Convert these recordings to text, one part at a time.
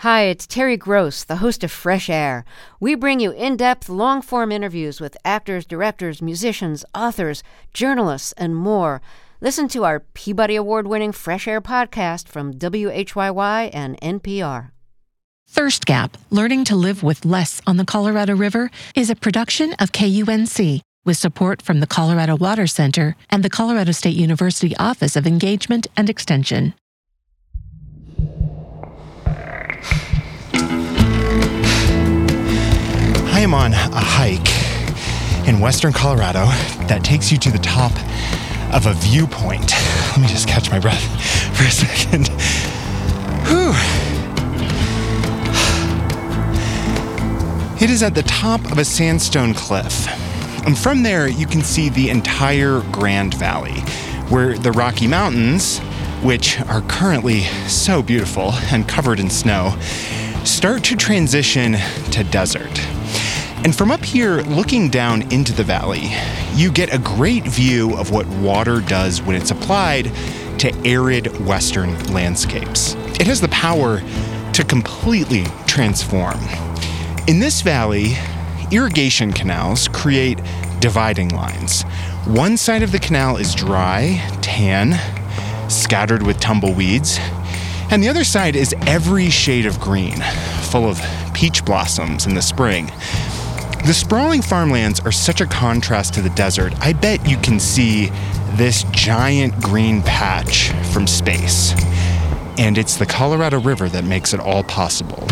Hi, it's Terry Gross, the host of Fresh Air. We bring you in depth, long form interviews with actors, directors, musicians, authors, journalists, and more. Listen to our Peabody Award winning Fresh Air podcast from WHYY and NPR. Thirst Gap Learning to Live with Less on the Colorado River is a production of KUNC with support from the Colorado Water Center and the Colorado State University Office of Engagement and Extension. On a hike in western Colorado that takes you to the top of a viewpoint. Let me just catch my breath for a second. Whew. It is at the top of a sandstone cliff. And from there, you can see the entire Grand Valley, where the Rocky Mountains, which are currently so beautiful and covered in snow, start to transition to desert. And from up here, looking down into the valley, you get a great view of what water does when it's applied to arid western landscapes. It has the power to completely transform. In this valley, irrigation canals create dividing lines. One side of the canal is dry, tan, scattered with tumbleweeds, and the other side is every shade of green, full of peach blossoms in the spring. The sprawling farmlands are such a contrast to the desert. I bet you can see this giant green patch from space. And it's the Colorado River that makes it all possible.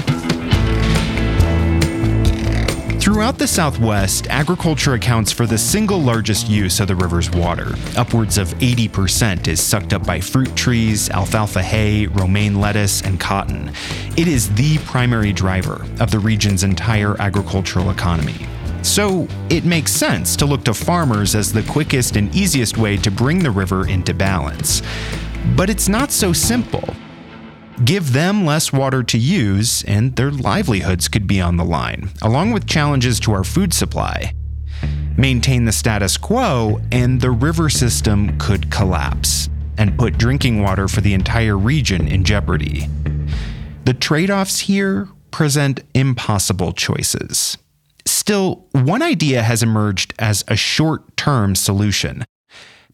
Throughout the Southwest, agriculture accounts for the single largest use of the river's water. Upwards of 80% is sucked up by fruit trees, alfalfa hay, romaine lettuce, and cotton. It is the primary driver of the region's entire agricultural economy. So, it makes sense to look to farmers as the quickest and easiest way to bring the river into balance. But it's not so simple. Give them less water to use, and their livelihoods could be on the line, along with challenges to our food supply. Maintain the status quo, and the river system could collapse and put drinking water for the entire region in jeopardy. The trade offs here present impossible choices. Still, one idea has emerged as a short term solution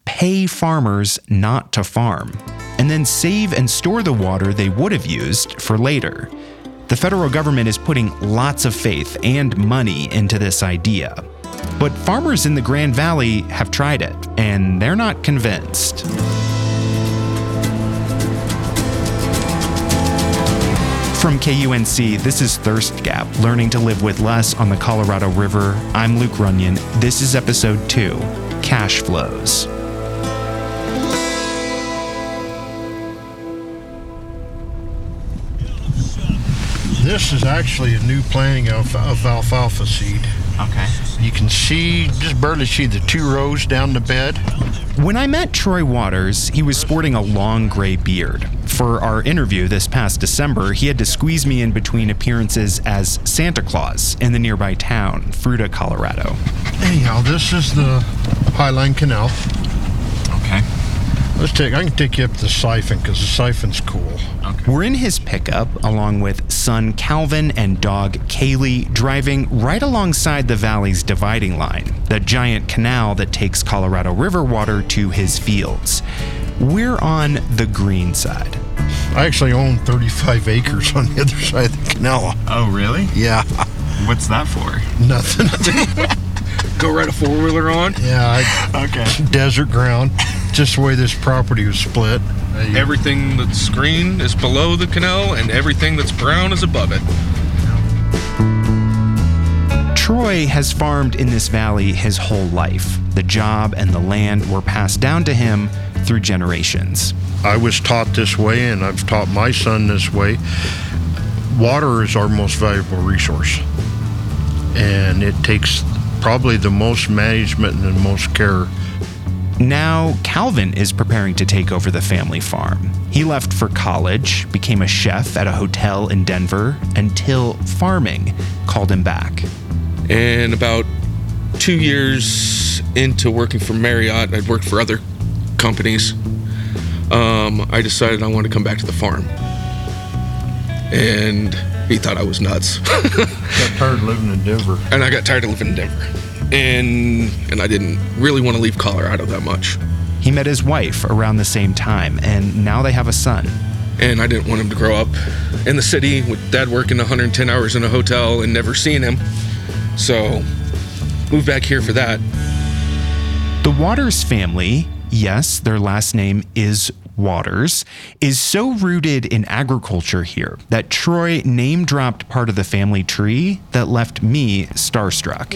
pay farmers not to farm, and then save and store the water they would have used for later. The federal government is putting lots of faith and money into this idea. But farmers in the Grand Valley have tried it, and they're not convinced. From KUNC, this is Thirst Gap Learning to Live with Less on the Colorado River. I'm Luke Runyon. This is episode two Cash Flows. This is actually a new planting of, of alfalfa seed. Okay. You can see, just barely see the two rows down the bed. When I met Troy Waters, he was sporting a long gray beard. For our interview this past December, he had to squeeze me in between appearances as Santa Claus in the nearby town, Fruita, Colorado. Anyhow, this is the Highline Canal. Okay. Let's take. I can take you up to the siphon because the siphon's cool. We're in his pickup along with son Calvin and dog Kaylee, driving right alongside the valley's dividing line, the giant canal that takes Colorado River water to his fields. We're on the green side. I actually own 35 acres on the other side of the canal. Oh, really? Yeah, What's that for? nothing. go ride a four wheeler on. yeah, I, Okay. desert ground. Just the way this property was split. Uh, Everything that's green is below the canal, and everything that's brown is above it. Troy has farmed in this valley his whole life. The job and the land were passed down to him through generations. I was taught this way, and I've taught my son this way. Water is our most valuable resource, and it takes probably the most management and the most care. Now, Calvin is preparing to take over the family farm. He left for college, became a chef at a hotel in Denver, until farming called him back. And about two years into working for Marriott, I'd worked for other companies. Um, I decided I wanted to come back to the farm. and he thought I was nuts. Got tired of living in Denver. and I got tired of living in Denver. And and I didn't really want to leave Colorado that much. He met his wife around the same time, and now they have a son. And I didn't want him to grow up in the city with dad working 110 hours in a hotel and never seeing him. So moved back here for that. The Waters family, yes, their last name is Waters, is so rooted in agriculture here that Troy name dropped part of the family tree that left me starstruck.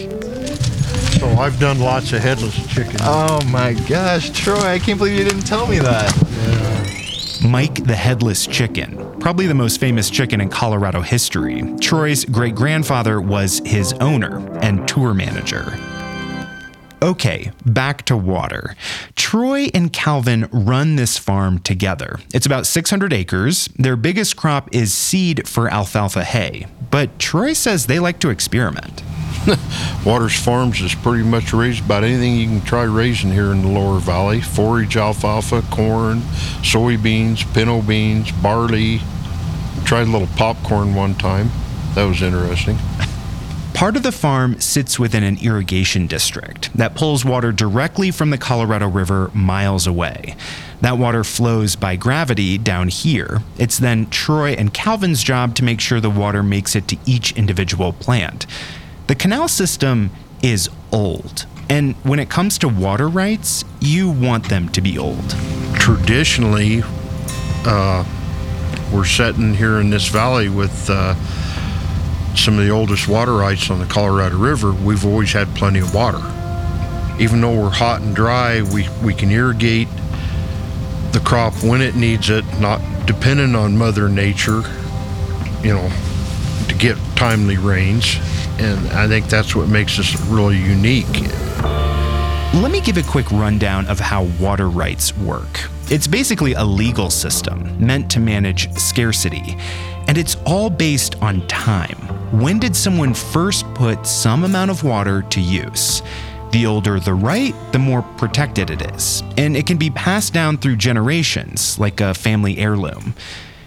So I've done lots of headless chicken. Oh my gosh, Troy, I can't believe you didn't tell me that. Mike the Headless Chicken, probably the most famous chicken in Colorado history. Troy's great grandfather was his owner and tour manager. Okay, back to water. Troy and Calvin run this farm together. It's about 600 acres. Their biggest crop is seed for alfalfa hay, but Troy says they like to experiment. Waters Farms is pretty much raised about anything you can try raising here in the lower valley. Forage alfalfa, corn, soybeans, pinto beans, barley. Tried a little popcorn one time. That was interesting. Part of the farm sits within an irrigation district that pulls water directly from the Colorado River miles away. That water flows by gravity down here. It's then Troy and Calvin's job to make sure the water makes it to each individual plant. The canal system is old, and when it comes to water rights, you want them to be old. Traditionally, uh, we're sitting here in this valley with uh, some of the oldest water rights on the Colorado River. We've always had plenty of water. Even though we're hot and dry, we, we can irrigate the crop when it needs it, not dependent on Mother Nature, you know, to get timely rains. And I think that's what makes us really unique. Let me give a quick rundown of how water rights work. It's basically a legal system meant to manage scarcity, and it's all based on time. When did someone first put some amount of water to use? The older the right, the more protected it is, and it can be passed down through generations like a family heirloom.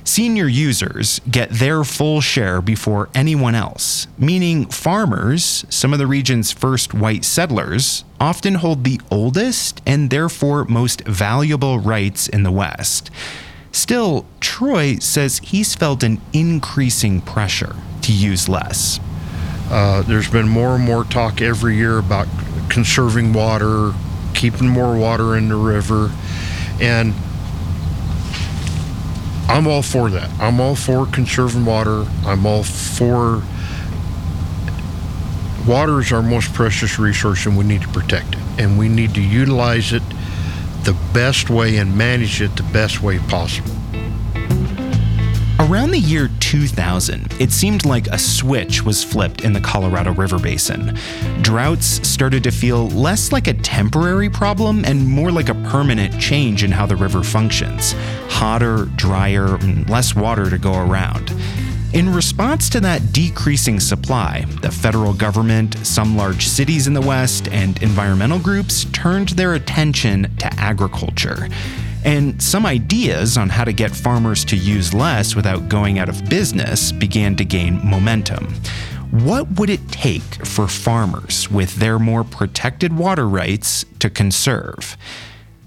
Senior users get their full share before anyone else, meaning farmers, some of the region's first white settlers, often hold the oldest and therefore most valuable rights in the West. Still, Troy says he's felt an increasing pressure to use less. Uh, there's been more and more talk every year about conserving water, keeping more water in the river, and I'm all for that. I'm all for conserving water. I'm all for water is our most precious resource and we need to protect it. And we need to utilize it the best way and manage it the best way possible. Around the year 2000, it seemed like a switch was flipped in the Colorado River Basin. Droughts started to feel less like a temporary problem and more like a permanent change in how the river functions hotter, drier, less water to go around. In response to that decreasing supply, the federal government, some large cities in the West, and environmental groups turned their attention to agriculture. And some ideas on how to get farmers to use less without going out of business began to gain momentum. What would it take for farmers with their more protected water rights to conserve?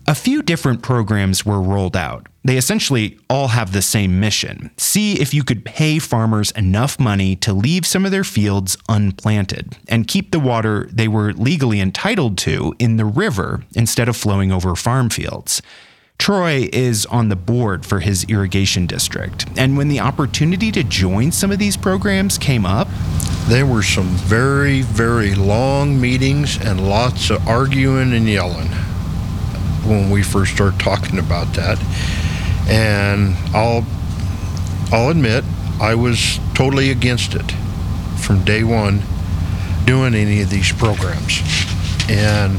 A few different programs were rolled out. They essentially all have the same mission see if you could pay farmers enough money to leave some of their fields unplanted and keep the water they were legally entitled to in the river instead of flowing over farm fields. Troy is on the board for his irrigation district, and when the opportunity to join some of these programs came up, There were some very, very long meetings and lots of arguing and yelling when we first started talking about that. And I'll I'll admit I was totally against it from day one doing any of these programs. And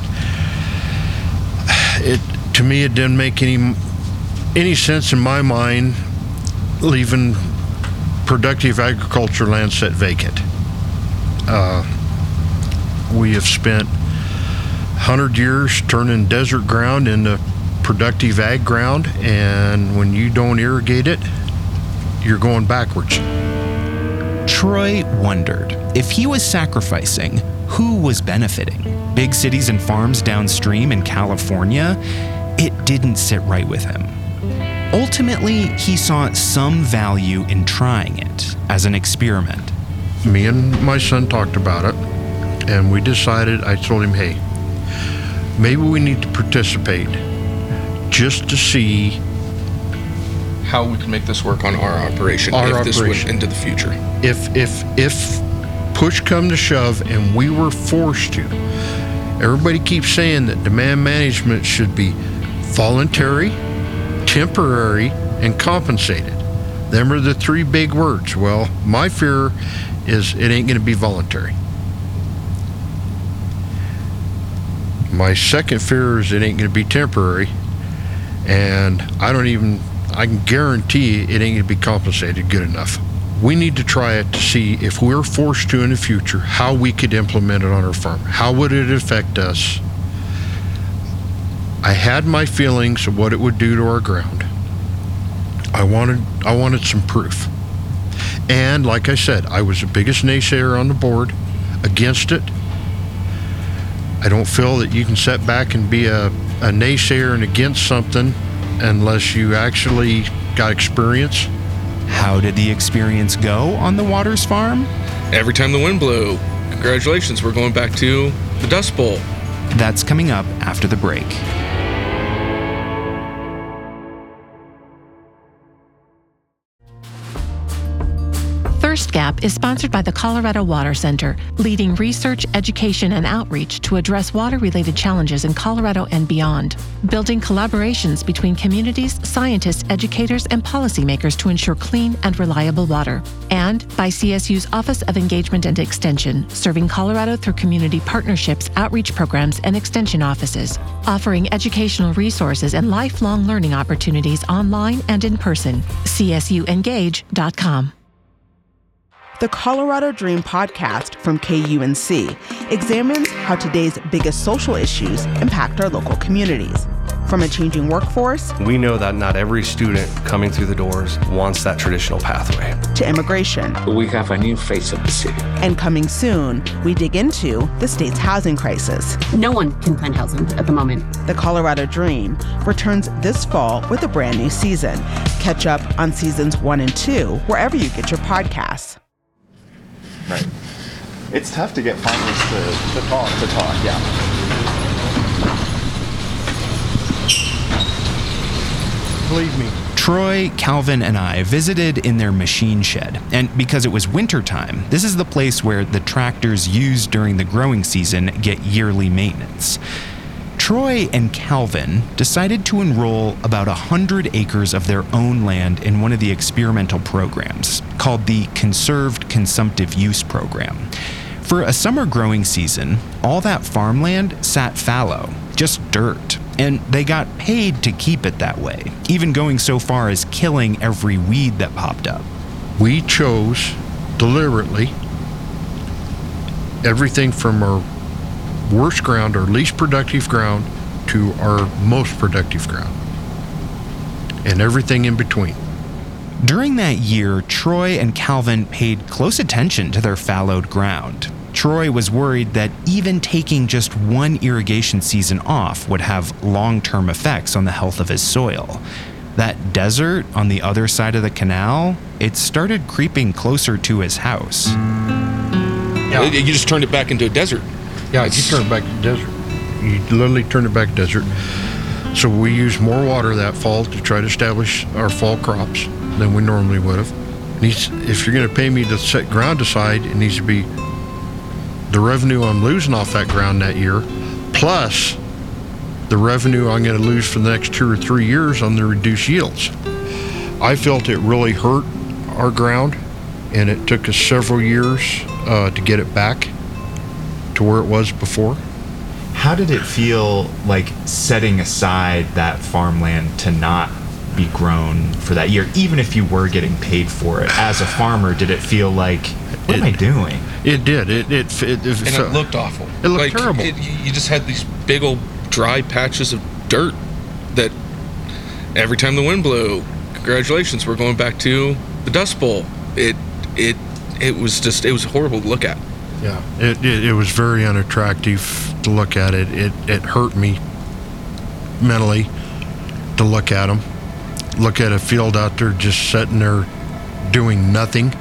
it to me it didn't make any any sense in my mind leaving productive agriculture land set vacant uh, we have spent 100 years turning desert ground into productive ag ground and when you don't irrigate it you're going backwards. Troy wondered if he was sacrificing, who was benefiting? Big cities and farms downstream in California? It didn't sit right with him. Ultimately, he saw some value in trying it as an experiment. Me and my son talked about it, and we decided, I told him, hey, maybe we need to participate just to see How we can make this work on our operation Our if this operation. went into the future. if if if push come to shove and we were forced to everybody keeps saying that demand management should be voluntary temporary and compensated them are the three big words well my fear is it ain't going to be voluntary my second fear is it ain't going to be temporary and i don't even i can guarantee it ain't going to be compensated good enough. We need to try it to see if we're forced to in the future how we could implement it on our farm. How would it affect us? I had my feelings of what it would do to our ground. I wanted i wanted some proof. And like i said i was the biggest naysayer on the board against it. I don't feel that you can sit back and be a, a naysayer and against something unless you actually got experience How did the experience go on the Waters farm? Every time the wind blew, congratulations, we're going back to the Dust Bowl. That's coming up after the break. Gap is sponsored by the Colorado Water Center, leading research, education, and outreach to address water related challenges in Colorado and beyond, building collaborations between communities, scientists, educators, and policymakers to ensure clean and reliable water. And by CSU's Office of Engagement and Extension, serving Colorado through community partnerships, outreach programs, and extension offices, offering educational resources and lifelong learning opportunities online and in person. CSUengage.com. The Colorado Dream podcast from KUNC examines how today's biggest social issues impact our local communities. From a changing workforce We know that not every student coming through the doors wants that traditional pathway. to immigration, We have a new face of the city. and coming soon, we dig into the state's housing crisis. No one can find housing at the moment. The Colorado Dream returns this fall with a brand new season. Catch up on seasons one and two wherever you get your podcasts. Right. It's tough to get farmers to, to talk. To talk, yeah. believe me Troy, Calvin, and I visited in their machine shed. And because it was wintertime, this is the place where the tractors used during the growing season get yearly maintenance. Troy and Calvin decided to enroll about 100 acres of their own land in one of the experimental programs called the Conserved Consumptive Use Program. For a summer growing season, all that farmland sat fallow, just dirt, and they got paid to keep it that way, even going so far as killing every weed that popped up. we chose deliberately everything from our worst ground, our least productive ground, to our most productive ground, and everything in between. During that year, Troy and Calvin paid close attention to their fallowed ground. Troy was worried that even taking just one irrigation season off would have long term effects on the health of his soil. That desert on the other side of the canal, it started creeping closer to his house. You you just turned it back into a desert. Yeah, you turn it back to desert. You literally turn it back to desert. So we used more water that fall to try to establish our fall crops than we normally would have. Needs, if you're going to pay me to set ground aside, it needs to be the revenue I'm losing off that ground that year, plus the revenue I'm going to lose for the next two or three years on the reduced yields. I felt it really hurt our ground, and it took us several years uh, to get it back to where it was before. How did it feel like setting aside that farmland to not be grown for that year, even if you were getting paid for it? As a farmer, did it feel like, what am I doing? It did. It it it, it, And it looked awful. It looked like, terrible. it- you you just had these big old dry patches of dirt that every time the wind blew, congratulations, we're going back to the Dust Bowl, it it it was just it was horrible to look at. Yeah, it, it, it was very unattractive to look at it. It it hurt me mentally to look at them. Look at a field out there just sitting there doing nothing.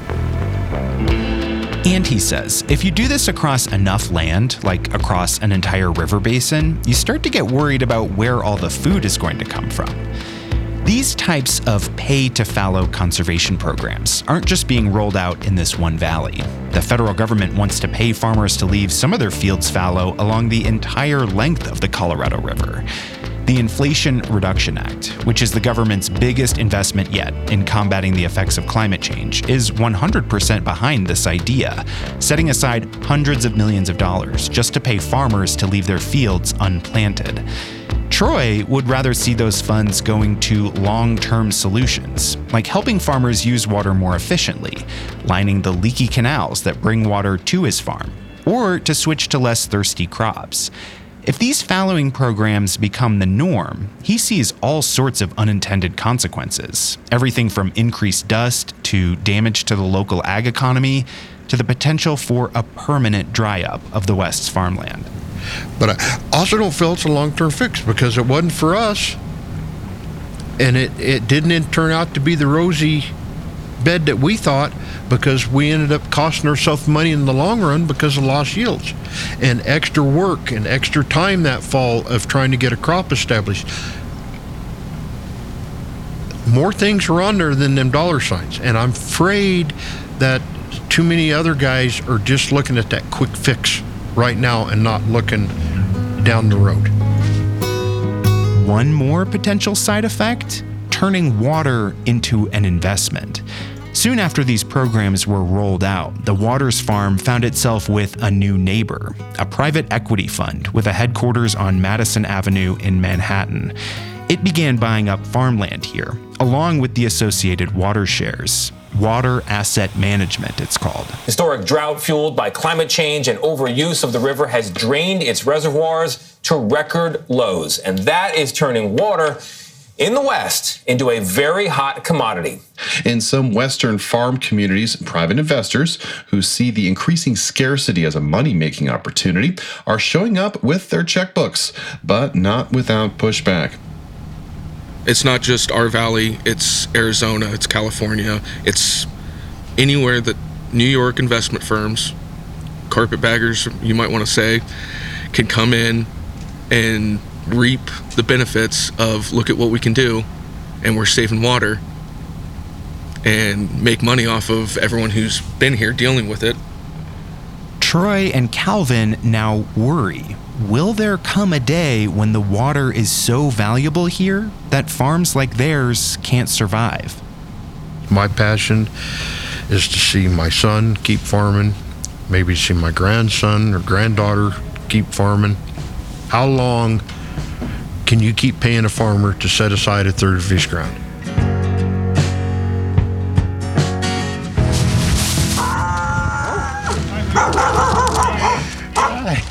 And he says, if you do this across enough land, like across an entire river basin, you start to get worried about where all the food is going to come from. These types of pay to fallow conservation programs aren't just being rolled out in this one valley. The federal government wants to pay farmers to leave some of their fields fallow along the entire length of the Colorado River. The Inflation Reduction Act, which is the government's biggest investment yet in combating the effects of climate change, is 100% behind this idea, setting aside hundreds of millions of dollars just to pay farmers to leave their fields unplanted. Troy would rather see those funds going to long term solutions, like helping farmers use water more efficiently, lining the leaky canals that bring water to his farm, or to switch to less thirsty crops. If these fallowing programs become the norm, he sees all sorts of unintended consequences everything from increased dust to damage to the local ag economy to the potential for a permanent dry up of the West's farmland. But I also don't feel it's a long term fix because it wasn't for us. And it, it didn't turn out to be the rosy bed that we thought because we ended up costing ourselves money in the long run because of lost yields and extra work and extra time that fall of trying to get a crop established. More things are on there than them dollar signs, and I'm afraid that too many other guys are just looking at that quick fix right now and not looking down the road. One more potential side effect turning water into an investment. Soon after these programs were rolled out, the Waters Farm found itself with a new neighbor, a private equity fund with a headquarters on Madison Avenue in Manhattan. It began buying up farmland here, along with the associated water shares. Water Asset Management, it's called. Historic drought fueled by climate change and overuse of the river has drained its reservoirs to record lows, and that is turning water in the West into a very hot commodity. In some Western farm communities, private investors who see the increasing scarcity as a money making opportunity are showing up with their checkbooks, but not without pushback. It's not just our valley, it's Arizona, it's California, it's anywhere that New York investment firms, carpetbaggers, you might want to say, can come in and reap the benefits of look at what we can do and we're saving water and make money off of everyone who's been here dealing with it. Troy and Calvin now worry. Will there come a day when the water is so valuable here that farms like theirs can't survive? My passion is to see my son keep farming, maybe see my grandson or granddaughter keep farming. How long can you keep paying a farmer to set aside a third of his ground?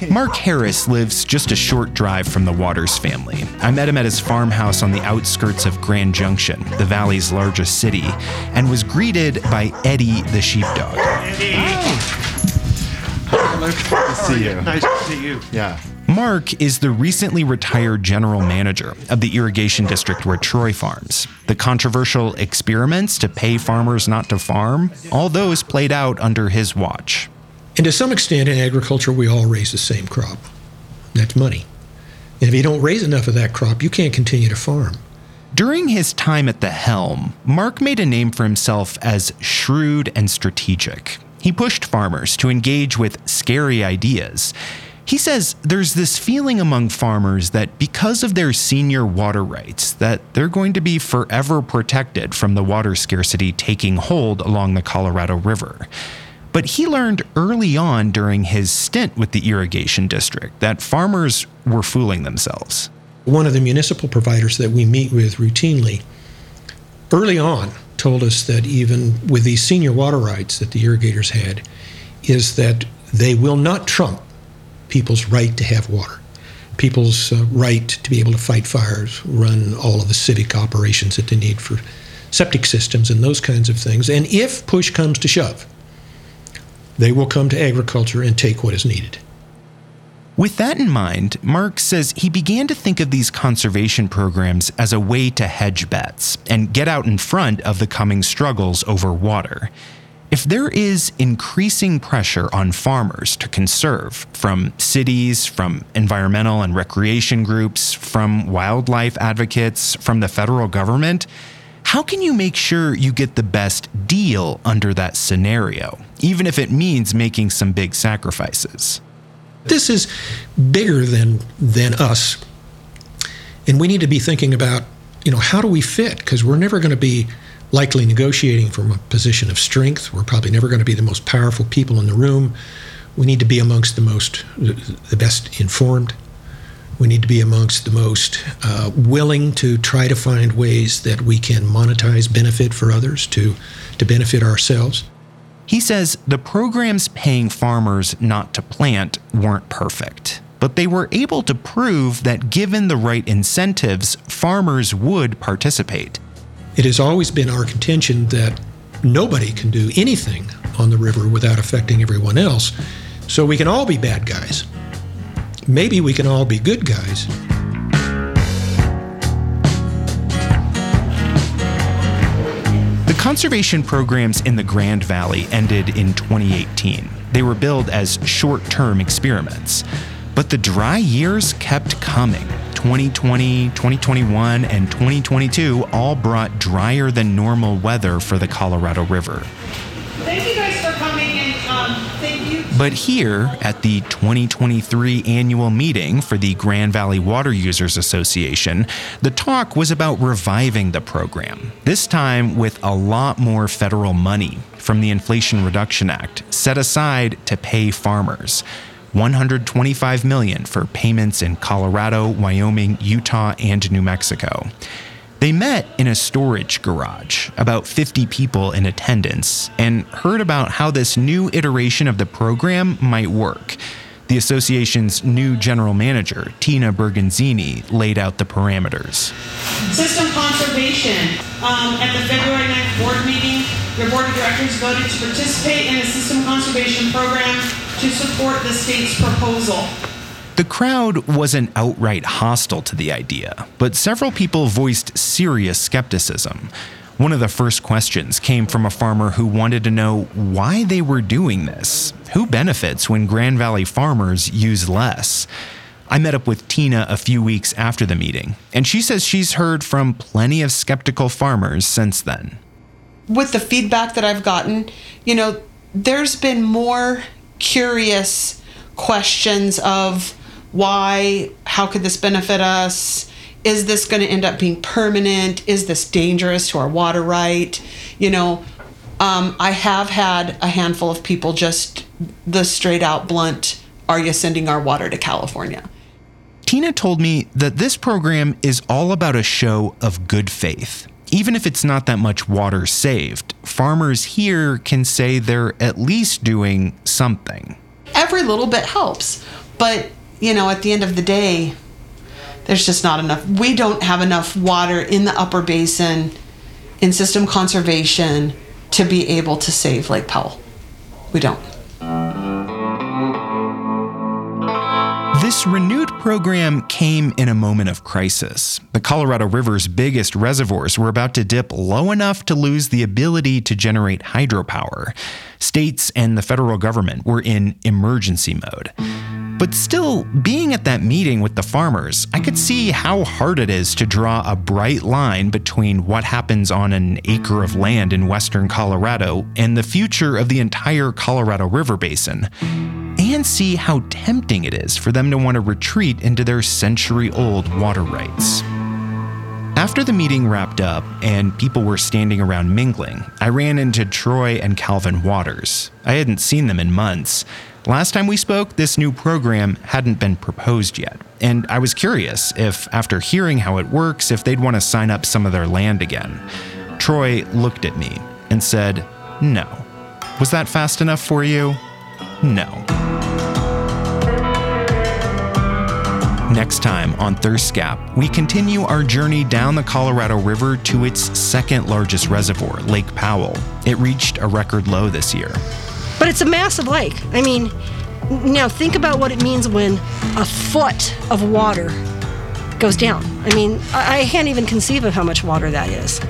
Mark Harris lives just a short drive from the Waters family. I met him at his farmhouse on the outskirts of Grand Junction, the valley's largest city, and was greeted by Eddie the sheepdog. Hello, Nice to see you. Nice to see you. Yeah. Mark is the recently retired general manager of the irrigation district where Troy farms. The controversial experiments to pay farmers not to farm, all those played out under his watch. And to some extent, in agriculture, we all raise the same crop. That's money. And if you don't raise enough of that crop, you can't continue to farm. During his time at the helm, Mark made a name for himself as shrewd and strategic. He pushed farmers to engage with scary ideas. He says there's this feeling among farmers that because of their senior water rights that they're going to be forever protected from the water scarcity taking hold along the Colorado River. But he learned early on during his stint with the irrigation district that farmers were fooling themselves. One of the municipal providers that we meet with routinely early on told us that even with these senior water rights that the irrigators had, is that they will not trump people's right to have water, people's uh, right to be able to fight fires, run all of the civic operations that they need for septic systems and those kinds of things. And if push comes to shove, they will come to agriculture and take what is needed. With that in mind, Mark says he began to think of these conservation programs as a way to hedge bets and get out in front of the coming struggles over water. If there is increasing pressure on farmers to conserve from cities, from environmental and recreation groups, from wildlife advocates, from the federal government, how can you make sure you get the best deal under that scenario, even if it means making some big sacrifices? This is bigger than than us. And we need to be thinking about, you know, how do we fit? Because we're never going to be likely negotiating from a position of strength. We're probably never going to be the most powerful people in the room. We need to be amongst the most, the best informed. We need to be amongst the most uh, willing to try to find ways that we can monetize benefit for others to, to benefit ourselves. He says the programs paying farmers not to plant weren't perfect, but they were able to prove that given the right incentives, farmers would participate. It has always been our contention that nobody can do anything on the river without affecting everyone else, so we can all be bad guys. Maybe we can all be good guys. The conservation programs in the Grand Valley ended in 2018. They were billed as short term experiments. But the dry years kept coming. 2020, 2021, and 2022 all brought drier than normal weather for the Colorado River. Thank you guys for coming and um, thank you. But here at the 2023 annual meeting for the Grand Valley Water Users Association, the talk was about reviving the program, this time with a lot more federal money from the Inflation Reduction Act set aside to pay farmers. 125 million for payments in Colorado, Wyoming, Utah, and New Mexico. They met in a storage garage, about 50 people in attendance, and heard about how this new iteration of the program might work. The association's new general manager, Tina Bergonzini, laid out the parameters. System conservation. Um, at the February 9th board meeting, your board of directors voted to participate in the system conservation program to support the state's proposal. The crowd wasn't outright hostile to the idea, but several people voiced serious skepticism. One of the first questions came from a farmer who wanted to know why they were doing this. Who benefits when Grand Valley farmers use less? I met up with Tina a few weeks after the meeting, and she says she's heard from plenty of skeptical farmers since then. With the feedback that I've gotten, you know, there's been more curious questions of why, how could this benefit us? Is this going to end up being permanent? Is this dangerous to our water right? You know, um, I have had a handful of people just the straight out blunt, are you sending our water to California? Tina told me that this program is all about a show of good faith. Even if it's not that much water saved, farmers here can say they're at least doing something. Every little bit helps, but you know, at the end of the day, there's just not enough. We don't have enough water in the upper basin in system conservation to be able to save Lake Powell. We don't. This renewed program came in a moment of crisis. The Colorado River's biggest reservoirs were about to dip low enough to lose the ability to generate hydropower. States and the federal government were in emergency mode. But still, being at that meeting with the farmers, I could see how hard it is to draw a bright line between what happens on an acre of land in western Colorado and the future of the entire Colorado River Basin, and see how tempting it is for them to want to retreat into their century old water rights. After the meeting wrapped up and people were standing around mingling, I ran into Troy and Calvin Waters. I hadn't seen them in months. Last time we spoke, this new program hadn't been proposed yet, and I was curious if, after hearing how it works, if they'd want to sign up some of their land again. Troy looked at me and said, No. Was that fast enough for you? No. Next time on Thirst Gap, we continue our journey down the Colorado River to its second largest reservoir, Lake Powell. It reached a record low this year. But it's a massive lake. I mean, now think about what it means when a foot of water goes down. I mean, I I can't even conceive of how much water that is.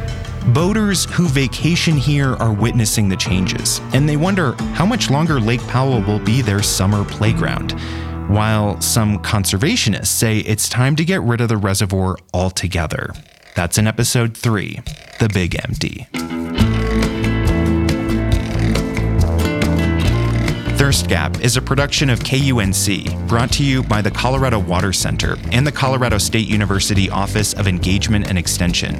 Boaters who vacation here are witnessing the changes, and they wonder how much longer Lake Powell will be their summer playground. While some conservationists say it's time to get rid of the reservoir altogether. That's in episode 3 The Big Empty. Thirst Gap is a production of KUNC, brought to you by the Colorado Water Center and the Colorado State University Office of Engagement and Extension,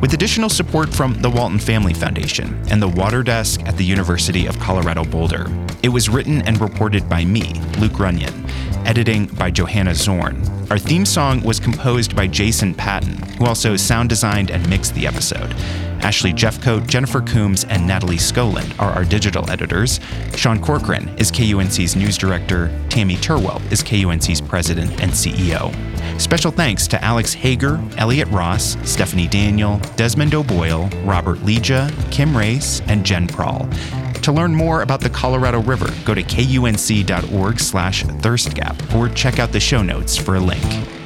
with additional support from the Walton Family Foundation and the Water Desk at the University of Colorado Boulder. It was written and reported by me, Luke Runyon, editing by Johanna Zorn. Our theme song was composed by Jason Patton, who also sound designed and mixed the episode. Ashley Jeffcoat, Jennifer Coombs, and Natalie Skoland are our digital editors. Sean Corcoran is KUNC's news director. Tammy Terwelp is KUNC's president and CEO. Special thanks to Alex Hager, Elliot Ross, Stephanie Daniel, Desmond O'Boyle, Robert Leja, Kim Race, and Jen Prawl. To learn more about the Colorado River, go to kunc.org slash thirstgap or check out the show notes for a link.